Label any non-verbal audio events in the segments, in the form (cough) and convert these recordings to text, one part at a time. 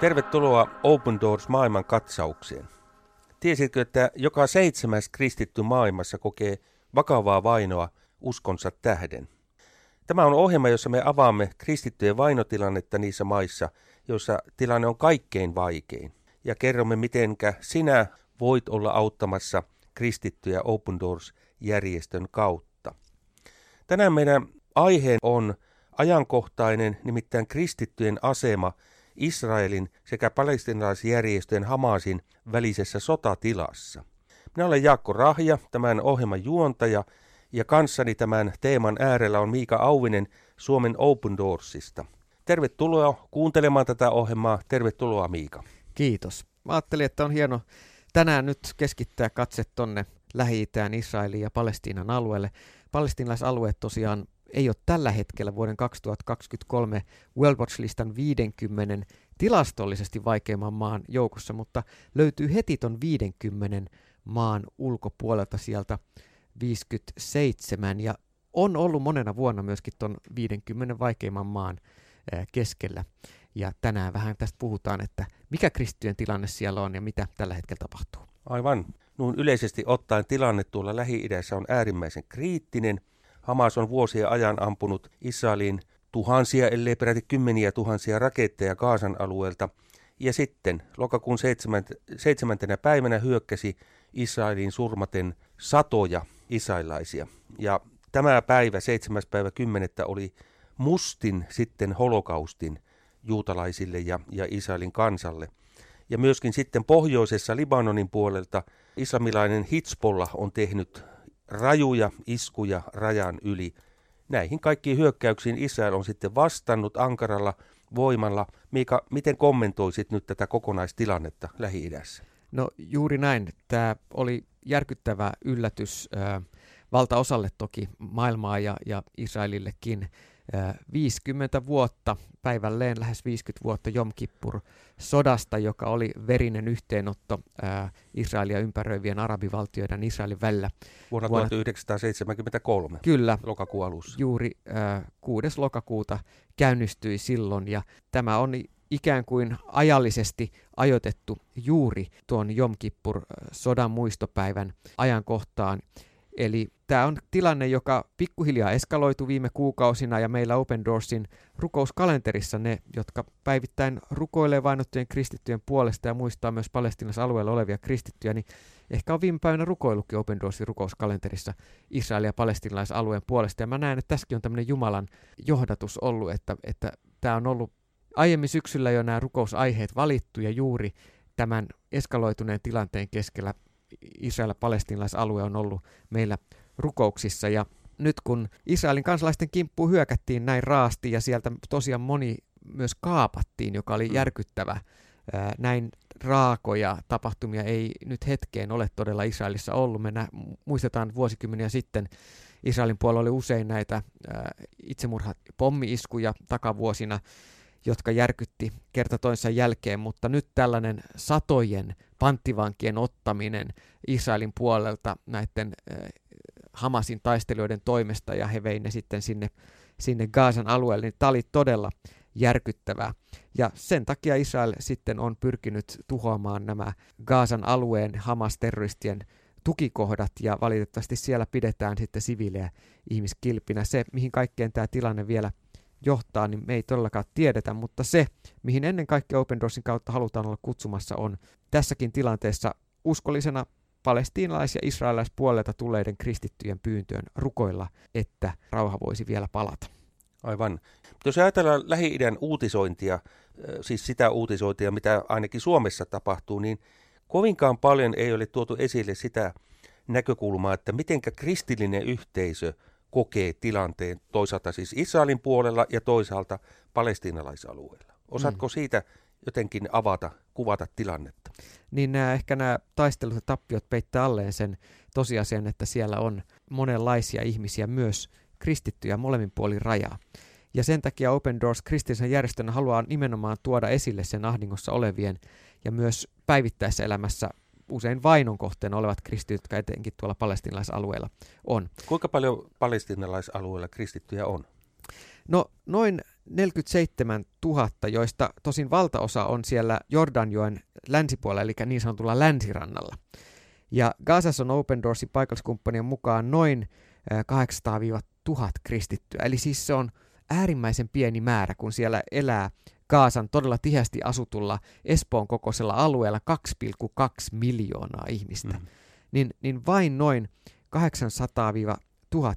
Tervetuloa Open Doors maailman katsaukseen. Tiesitkö, että joka seitsemäs kristitty maailmassa kokee vakavaa vainoa uskonsa tähden? Tämä on ohjelma, jossa me avaamme kristittyjen vainotilannetta niissä maissa, joissa tilanne on kaikkein vaikein. Ja kerromme, mitenkä sinä voit olla auttamassa kristittyjä Open Doors-järjestön kautta. Tänään meidän aihe on ajankohtainen, nimittäin kristittyjen asema – Israelin sekä palestinalaisjärjestöjen Hamasin välisessä sotatilassa. Minä olen Jaakko Rahja, tämän ohjelman juontaja, ja kanssani tämän teeman äärellä on Miika Auvinen Suomen Open Doorsista. Tervetuloa kuuntelemaan tätä ohjelmaa. Tervetuloa Miika. Kiitos. Mä ajattelin, että on hieno tänään nyt keskittää katse tonne Lähi-Itään, Israeliin ja Palestiinan alueelle. Palestinalaisalueet tosiaan ei ole tällä hetkellä vuoden 2023 World Watch-listan 50 tilastollisesti vaikeimman maan joukossa, mutta löytyy heti ton 50 maan ulkopuolelta sieltä 57 ja on ollut monena vuonna myöskin ton 50 vaikeimman maan keskellä. Ja tänään vähän tästä puhutaan, että mikä kristittyjen tilanne siellä on ja mitä tällä hetkellä tapahtuu. Aivan. Nuun yleisesti ottaen tilanne tuolla Lähi-idässä on äärimmäisen kriittinen – Hamas on vuosien ajan ampunut Israelin tuhansia, ellei peräti kymmeniä tuhansia raketteja Kaasan alueelta, ja sitten lokakuun seitsemäntenä päivänä hyökkäsi Israelin surmaten satoja israelaisia. Ja tämä päivä, 7. päivä 10. oli mustin sitten holokaustin juutalaisille ja, ja Israelin kansalle. Ja myöskin sitten pohjoisessa Libanonin puolelta islamilainen Hitspolla on tehnyt rajuja iskuja rajan yli. Näihin kaikkiin hyökkäyksiin Israel on sitten vastannut ankaralla voimalla. Miika, miten kommentoisit nyt tätä kokonaistilannetta Lähi-idässä? No juuri näin. Tämä oli järkyttävä yllätys valtaosalle toki maailmaa ja, ja Israelillekin. 50 vuotta, päivälleen lähes 50 vuotta Jom Kippur sodasta, joka oli verinen yhteenotto ää, Israelia ympäröivien arabivaltioiden Israelin välillä. Vuonna, Vuonna 1973, kyllä, lokakuun alussa. Juuri ää, 6. lokakuuta käynnistyi silloin ja tämä on ikään kuin ajallisesti ajoitettu juuri tuon Jom Kippur sodan muistopäivän ajankohtaan. Eli tämä on tilanne, joka pikkuhiljaa eskaloitu viime kuukausina ja meillä Open Doorsin rukouskalenterissa ne, jotka päivittäin rukoilee vainottujen kristittyjen puolesta ja muistaa myös Palestiinassa alueella olevia kristittyjä, niin ehkä on viime päivänä rukoillutkin Open Doorsin rukouskalenterissa Israel ja palestinalaisalueen puolesta. Ja mä näen, että tässäkin on tämmöinen Jumalan johdatus ollut, että, että tämä on ollut aiemmin syksyllä jo nämä rukousaiheet valittu ja juuri tämän eskaloituneen tilanteen keskellä Israel-palestinalaisalue on ollut meillä rukouksissa ja nyt kun Israelin kansalaisten kimppuun hyökättiin näin raasti ja sieltä tosiaan moni myös kaapattiin, joka oli mm. järkyttävä, näin raakoja tapahtumia ei nyt hetkeen ole todella Israelissa ollut. Me nä- muistetaan vuosikymmeniä sitten Israelin puolella oli usein näitä itsemurha pommi-iskuja takavuosina, jotka järkytti kerta toisensa jälkeen, mutta nyt tällainen satojen panttivankien ottaminen Israelin puolelta näiden Hamasin taistelijoiden toimesta ja he vei ne sitten sinne, sinne Gaasan alueelle, niin tämä oli todella järkyttävää. Ja sen takia Israel sitten on pyrkinyt tuhoamaan nämä Gaasan alueen Hamas-terroristien tukikohdat ja valitettavasti siellä pidetään sitten siviilejä ihmiskilpinä. Se, mihin kaikkeen tämä tilanne vielä johtaa, niin me ei todellakaan tiedetä, mutta se, mihin ennen kaikkea Open Doorsin kautta halutaan olla kutsumassa, on tässäkin tilanteessa uskollisena palestiinalais- ja israelaispuolelta tulleiden kristittyjen pyyntöön rukoilla, että rauha voisi vielä palata. Aivan. Jos ajatellaan Lähi-idän uutisointia, siis sitä uutisointia, mitä ainakin Suomessa tapahtuu, niin kovinkaan paljon ei ole tuotu esille sitä näkökulmaa, että mitenkä kristillinen yhteisö – kokee tilanteen toisaalta siis Israelin puolella ja toisaalta palestiinalaisalueella. Osaatko mm. siitä jotenkin avata, kuvata tilannetta? Niin nämä, ehkä nämä taistelut ja tappiot peittää alleen sen tosiasian, että siellä on monenlaisia ihmisiä, myös kristittyjä molemmin puolin rajaa. Ja sen takia Open Doors kristillisen järjestönä haluaa nimenomaan tuoda esille sen ahdingossa olevien ja myös päivittäisessä elämässä usein vainon kohteena olevat kristityt, jotka etenkin tuolla palestinalaisalueella on. Kuinka paljon palestinalaisalueella kristittyjä on? No noin 47 000, joista tosin valtaosa on siellä Jordanjoen länsipuolella, eli niin sanotulla länsirannalla. Ja Gazassa on Open Doorsin paikalliskumppanien mukaan noin 800-1000 kristittyä. Eli siis se on äärimmäisen pieni määrä, kun siellä elää Gaasan todella tiheästi asutulla Espoon kokoisella alueella 2,2 miljoonaa ihmistä. Mm. Niin, niin vain noin 800-1000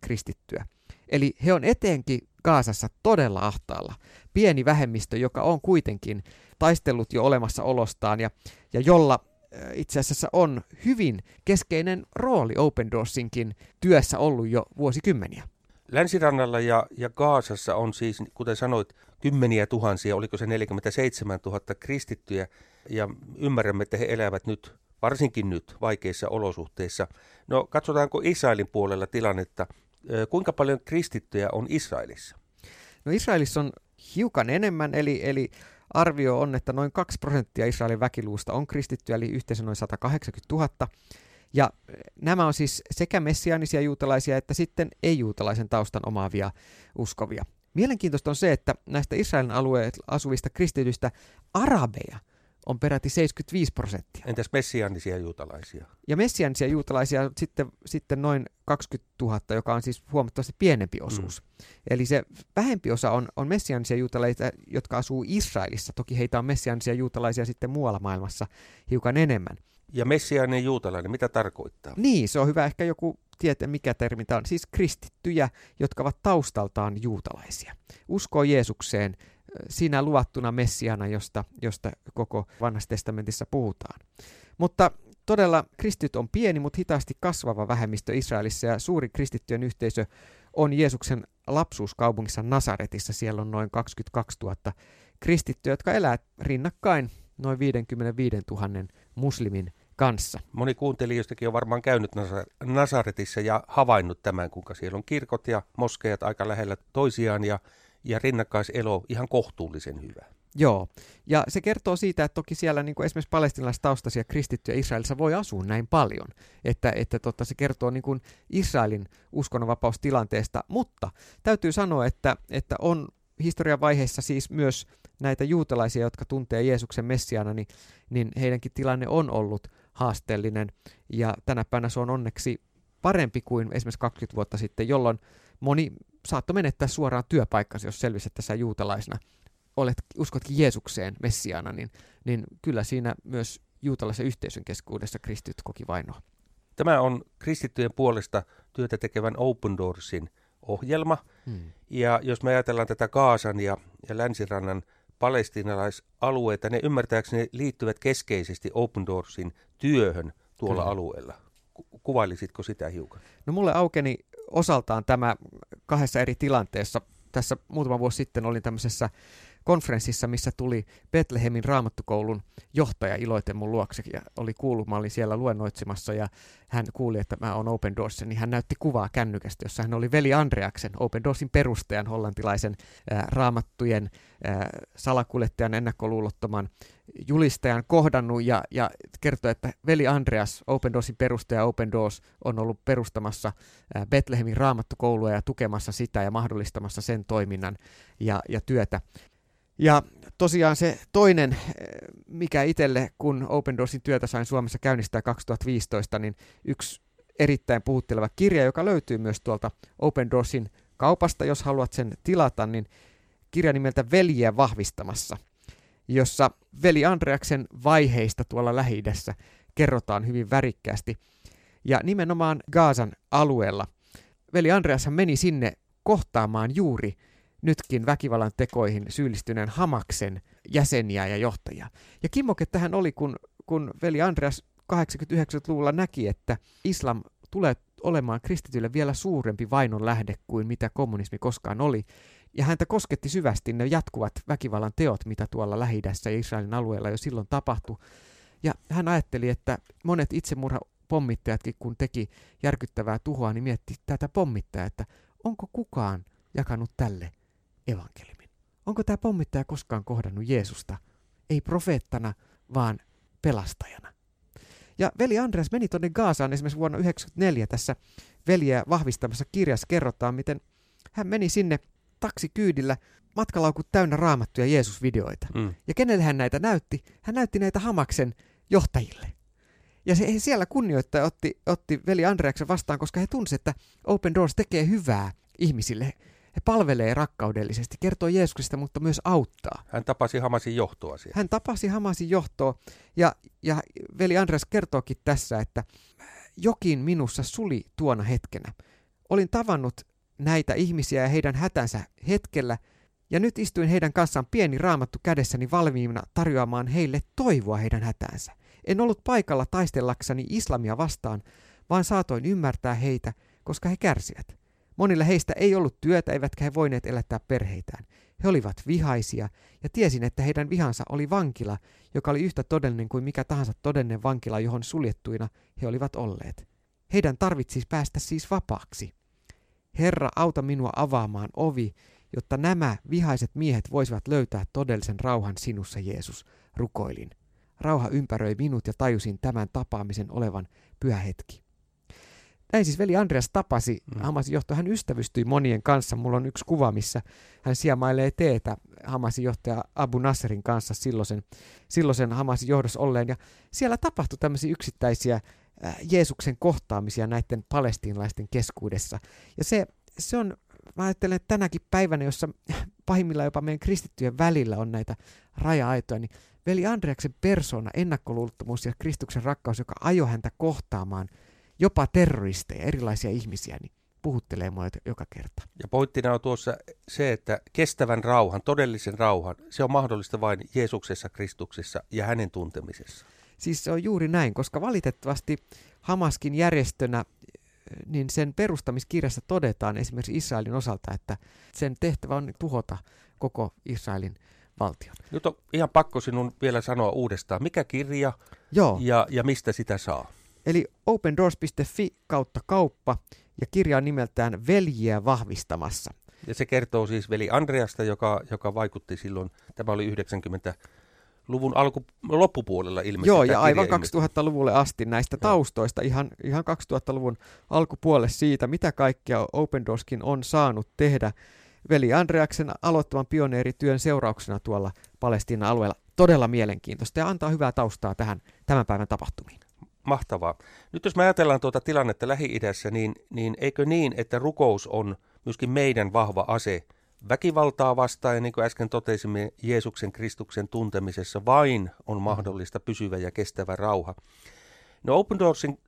kristittyä. Eli he on etenkin Gaasassa todella ahtaalla. Pieni vähemmistö, joka on kuitenkin taistellut jo olemassa olostaan ja, ja jolla itse asiassa on hyvin keskeinen rooli Open Doorsinkin työssä ollut jo vuosikymmeniä. Länsirannalla ja, ja Gaasassa on siis, kuten sanoit, kymmeniä tuhansia, oliko se 47 000 kristittyjä, ja ymmärrämme, että he elävät nyt, varsinkin nyt, vaikeissa olosuhteissa. No katsotaanko Israelin puolella tilannetta. Kuinka paljon kristittyjä on Israelissa? No Israelissa on hiukan enemmän, eli, eli arvio on, että noin 2 prosenttia Israelin väkiluusta on kristittyjä, eli yhteensä noin 180 000. Ja nämä on siis sekä messiaanisia juutalaisia että sitten ei-juutalaisen taustan omaavia uskovia. Mielenkiintoista on se, että näistä Israelin alueella asuvista kristityistä arabeja on peräti 75 prosenttia. Entäs messiaanisia juutalaisia? Ja messiaanisia juutalaisia sitten, sitten noin 20 000, joka on siis huomattavasti pienempi osuus. Mm. Eli se vähempi osa on, on messiaanisia juutalaisia, jotka asuu Israelissa. Toki heitä on messiaanisia juutalaisia sitten muualla maailmassa hiukan enemmän. Ja messiaaninen juutalainen, mitä tarkoittaa? Niin, se on hyvä ehkä joku tietää, mikä termi tämä on. Siis kristittyjä, jotka ovat taustaltaan juutalaisia. Uskoo Jeesukseen siinä luvattuna Messiana, josta, josta koko vanhassa testamentissa puhutaan. Mutta todella kristit on pieni, mutta hitaasti kasvava vähemmistö Israelissa ja suuri kristittyjen yhteisö on Jeesuksen lapsuuskaupungissa Nasaretissa. Siellä on noin 22 000 kristittyä, jotka elää rinnakkain noin 55 000 muslimin kanssa. Moni kuuntelijoistakin on varmaan käynyt Nasaretissa ja havainnut tämän, kuinka siellä on kirkot ja moskeijat aika lähellä toisiaan ja, ja rinnakkaiselo ihan kohtuullisen hyvä. Joo, ja se kertoo siitä, että toki siellä niin kuin esimerkiksi palestinalaistaustaisia kristittyjä Israelissa voi asua näin paljon, että, että totta, se kertoo niin kuin Israelin uskonnonvapaustilanteesta, mutta täytyy sanoa, että, että on historian vaiheessa siis myös näitä juutalaisia, jotka tuntee Jeesuksen Messiana, niin, niin heidänkin tilanne on ollut haasteellinen. Ja tänä päivänä se on onneksi parempi kuin esimerkiksi 20 vuotta sitten, jolloin moni saattoi menettää suoraan työpaikkansa, jos selvisit tässä juutalaisena. Olet, uskotkin Jeesukseen Messiana, niin, niin kyllä siinä myös juutalaisen yhteisön keskuudessa kristityt koki vainoa. Tämä on kristittyjen puolesta työtä tekevän Open Doorsin ohjelma. Hmm. Ja jos me ajatellaan tätä Kaasan ja, ja Länsirannan palestiinalaisalueita, ne ymmärtääkseni liittyvät keskeisesti Open Doorsin työhön tuolla Kyllä. alueella. Kuvailisitko sitä hiukan? No mulle aukeni osaltaan tämä kahdessa eri tilanteessa. Tässä muutama vuosi sitten olin tämmöisessä konferenssissa, missä tuli Betlehemin raamattukoulun johtaja iloiten mun luokse ja oli kuullut, mä olin siellä luennoitsemassa ja hän kuuli, että mä oon Open Doors, niin hän näytti kuvaa kännykästä, jossa hän oli veli Andreaksen, Open Doorsin perustajan, hollantilaisen ää, raamattujen ää, salakuljettajan ennakkoluulottoman julistajan kohdannut ja, ja kertoi, että veli Andreas, Open Doorsin perustaja Open Doors, on ollut perustamassa Betlehemin raamattukoulua ja tukemassa sitä ja mahdollistamassa sen toiminnan ja, ja työtä. Ja tosiaan se toinen, eh, mikä itselle, kun Open Doorsin työtä sain Suomessa käynnistää 2015, niin yksi erittäin puhutteleva kirja, joka löytyy myös tuolta Open Doorsin kaupasta, jos haluat sen tilata, niin kirja nimeltä Veljiä vahvistamassa, jossa veli Andreaksen vaiheista tuolla lähi kerrotaan hyvin värikkäästi. Ja nimenomaan Gaasan alueella. Veli Andreashan meni sinne kohtaamaan juuri nytkin väkivallan tekoihin syyllistyneen Hamaksen jäseniä ja johtajia. Ja kimmoke tähän oli, kun, kun veli Andreas 89-luvulla näki, että islam tulee olemaan kristityille vielä suurempi vainon lähde kuin mitä kommunismi koskaan oli. Ja häntä kosketti syvästi ne jatkuvat väkivallan teot, mitä tuolla lähi ja Israelin alueella jo silloin tapahtui. Ja hän ajatteli, että monet itsemurha pommittajatkin, kun teki järkyttävää tuhoa, niin mietti tätä pommittajaa, että onko kukaan jakanut tälle evankeliumin. Onko tämä pommittaja koskaan kohdannut Jeesusta? Ei profeettana, vaan pelastajana. Ja veli Andreas meni tuonne Gaasaan esimerkiksi vuonna 1994 tässä veljeä vahvistamassa kirjassa kerrotaan, miten hän meni sinne taksikyydillä matkalaukut täynnä raamattuja Jeesus-videoita. Mm. Ja kenelle hän näitä näytti? Hän näytti näitä Hamaksen johtajille. Ja se, he siellä kunnioittaja otti, otti veli Andreaksen vastaan, koska he tunsivat, että Open Doors tekee hyvää ihmisille. He palvelee rakkaudellisesti, kertoo Jeesuksesta, mutta myös auttaa. Hän tapasi Hamasin johtoa siellä. Hän tapasi Hamasin johtoa ja, ja veli Andreas kertookin tässä, että jokin minussa suli tuona hetkenä. Olin tavannut näitä ihmisiä ja heidän hätänsä hetkellä, ja nyt istuin heidän kanssaan pieni raamattu kädessäni valmiina tarjoamaan heille toivoa heidän hätäänsä. En ollut paikalla taistellaksani islamia vastaan, vaan saatoin ymmärtää heitä, koska he kärsivät. Monilla heistä ei ollut työtä, eivätkä he voineet elättää perheitään. He olivat vihaisia, ja tiesin, että heidän vihansa oli vankila, joka oli yhtä todellinen kuin mikä tahansa todellinen vankila, johon suljettuina he olivat olleet. Heidän tarvitsisi päästä siis vapaaksi. Herra, auta minua avaamaan ovi, jotta nämä vihaiset miehet voisivat löytää todellisen rauhan sinussa, Jeesus, rukoilin. Rauha ympäröi minut ja tajusin tämän tapaamisen olevan pyhä hetki. Näin siis veli Andreas tapasi mm. Hamasin johto. Hän ystävystyi monien kanssa. Mulla on yksi kuva, missä hän siemailee teetä Hamasin johtaja Abu Nasserin kanssa silloisen, silloisen Hamasin johdossa olleen. Ja siellä tapahtui tämmöisiä yksittäisiä äh, Jeesuksen kohtaamisia näiden palestiinalaisten keskuudessa. Ja se, se on, mä ajattelen, että tänäkin päivänä, jossa (laughs) pahimmillaan jopa meidän kristittyjen välillä on näitä raja-aitoja, niin veli Andreaksen persona, ennakkoluulottomuus ja Kristuksen rakkaus, joka ajoi häntä kohtaamaan – jopa terroristeja, erilaisia ihmisiä, niin puhuttelee mua joka kerta. Ja pointtina on tuossa se, että kestävän rauhan, todellisen rauhan, se on mahdollista vain Jeesuksessa, Kristuksessa ja hänen tuntemisessa. Siis se on juuri näin, koska valitettavasti Hamaskin järjestönä niin sen perustamiskirjassa todetaan esimerkiksi Israelin osalta, että sen tehtävä on tuhota koko Israelin valtion. Nyt on ihan pakko sinun vielä sanoa uudestaan, mikä kirja Joo. Ja, ja mistä sitä saa? Eli opendoors.fi kautta kauppa ja kirja on nimeltään Veljiä vahvistamassa. Ja se kertoo siis veli Andreasta, joka, joka vaikutti silloin, tämä oli 90 luvun alku, loppupuolella ilmeisesti. Joo, ja aivan 2000-luvulle asti näistä taustoista, ihan, ihan 2000-luvun alkupuolelle siitä, mitä kaikkea Open Doorskin on saanut tehdä veli Andreaksen aloittavan pioneerityön seurauksena tuolla Palestiinan alueella. Todella mielenkiintoista ja antaa hyvää taustaa tähän tämän päivän tapahtumiin mahtavaa. Nyt jos me ajatellaan tuota tilannetta Lähi-idässä, niin, niin eikö niin, että rukous on myöskin meidän vahva ase väkivaltaa vastaan, ja niin kuin äsken totesimme, Jeesuksen Kristuksen tuntemisessa vain on mahdollista pysyvä ja kestävä rauha. No Open Doorsin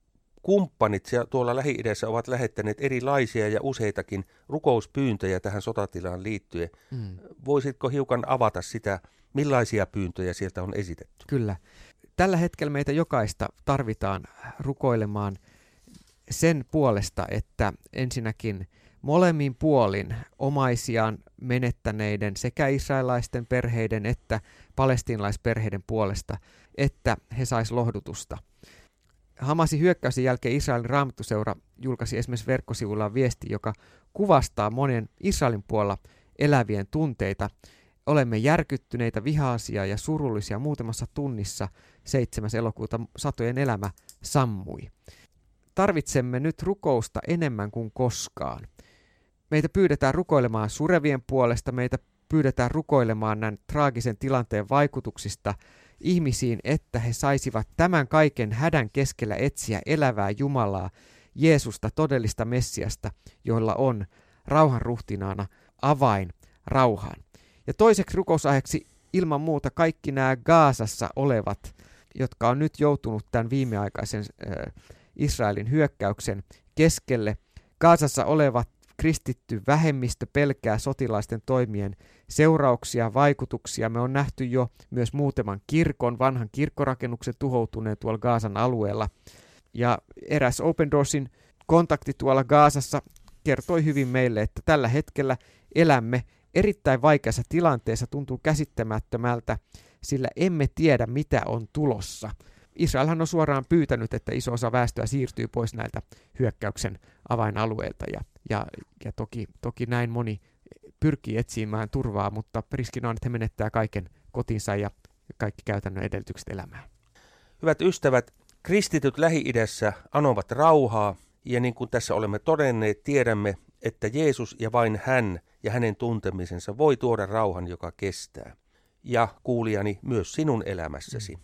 kumppanit tuolla Lähi-idässä ovat lähettäneet erilaisia ja useitakin rukouspyyntöjä tähän sotatilaan liittyen. Mm. Voisitko hiukan avata sitä, millaisia pyyntöjä sieltä on esitetty? Kyllä. Tällä hetkellä meitä jokaista tarvitaan rukoilemaan sen puolesta, että ensinnäkin molemmin puolin omaisiaan menettäneiden sekä israelaisten perheiden että palestiinalaisperheiden puolesta, että he sais lohdutusta. Hamasin hyökkäyksen jälkeen Israelin raamattuseura julkaisi esimerkiksi verkkosivullaan viesti, joka kuvastaa monen Israelin puolella elävien tunteita Olemme järkyttyneitä, vihaisia ja surullisia muutamassa tunnissa 7. elokuuta satojen elämä sammui. Tarvitsemme nyt rukousta enemmän kuin koskaan. Meitä pyydetään rukoilemaan surevien puolesta, meitä pyydetään rukoilemaan näin traagisen tilanteen vaikutuksista ihmisiin, että he saisivat tämän kaiken hädän keskellä etsiä elävää Jumalaa, Jeesusta, todellista Messiasta, joilla on rauhan ruhtinaana avain rauhaan. Ja toiseksi rukousaiheeksi ilman muuta kaikki nämä Gaasassa olevat, jotka on nyt joutunut tämän viimeaikaisen Israelin hyökkäyksen keskelle. Gaasassa olevat kristitty vähemmistö pelkää sotilaisten toimien seurauksia, vaikutuksia. Me on nähty jo myös muutaman kirkon, vanhan kirkkorakennuksen tuhoutuneen tuolla Gaasan alueella. Ja eräs Open Doorsin kontakti tuolla Gaasassa kertoi hyvin meille, että tällä hetkellä elämme erittäin vaikeassa tilanteessa tuntuu käsittämättömältä, sillä emme tiedä, mitä on tulossa. Israelhan on suoraan pyytänyt, että iso osa väestöä siirtyy pois näiltä hyökkäyksen avainalueilta, ja, ja, ja toki, toki näin moni pyrkii etsimään turvaa, mutta riskinä on, että he menettää kaiken kotinsa ja kaikki käytännön edellytykset elämään. Hyvät ystävät, kristityt Lähi-idässä anovat rauhaa, ja niin kuin tässä olemme todenneet, tiedämme, että Jeesus ja vain hän ja hänen tuntemisensa voi tuoda rauhan, joka kestää. Ja kuulijani myös sinun elämässäsi. Mm.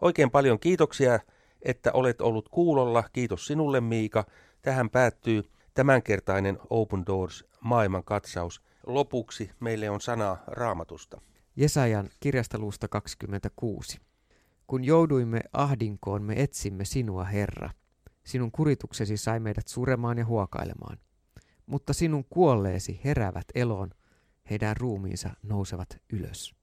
Oikein paljon kiitoksia, että olet ollut kuulolla. Kiitos sinulle Miika. Tähän päättyy tämänkertainen Open Doors maailman katsaus. Lopuksi meille on sana raamatusta. Jesajan kirjasta luusta 26. Kun jouduimme ahdinkoon, me etsimme sinua, Herra. Sinun kurituksesi sai meidät suremaan ja huokailemaan. Mutta sinun kuolleesi heräävät eloon, heidän ruumiinsa nousevat ylös.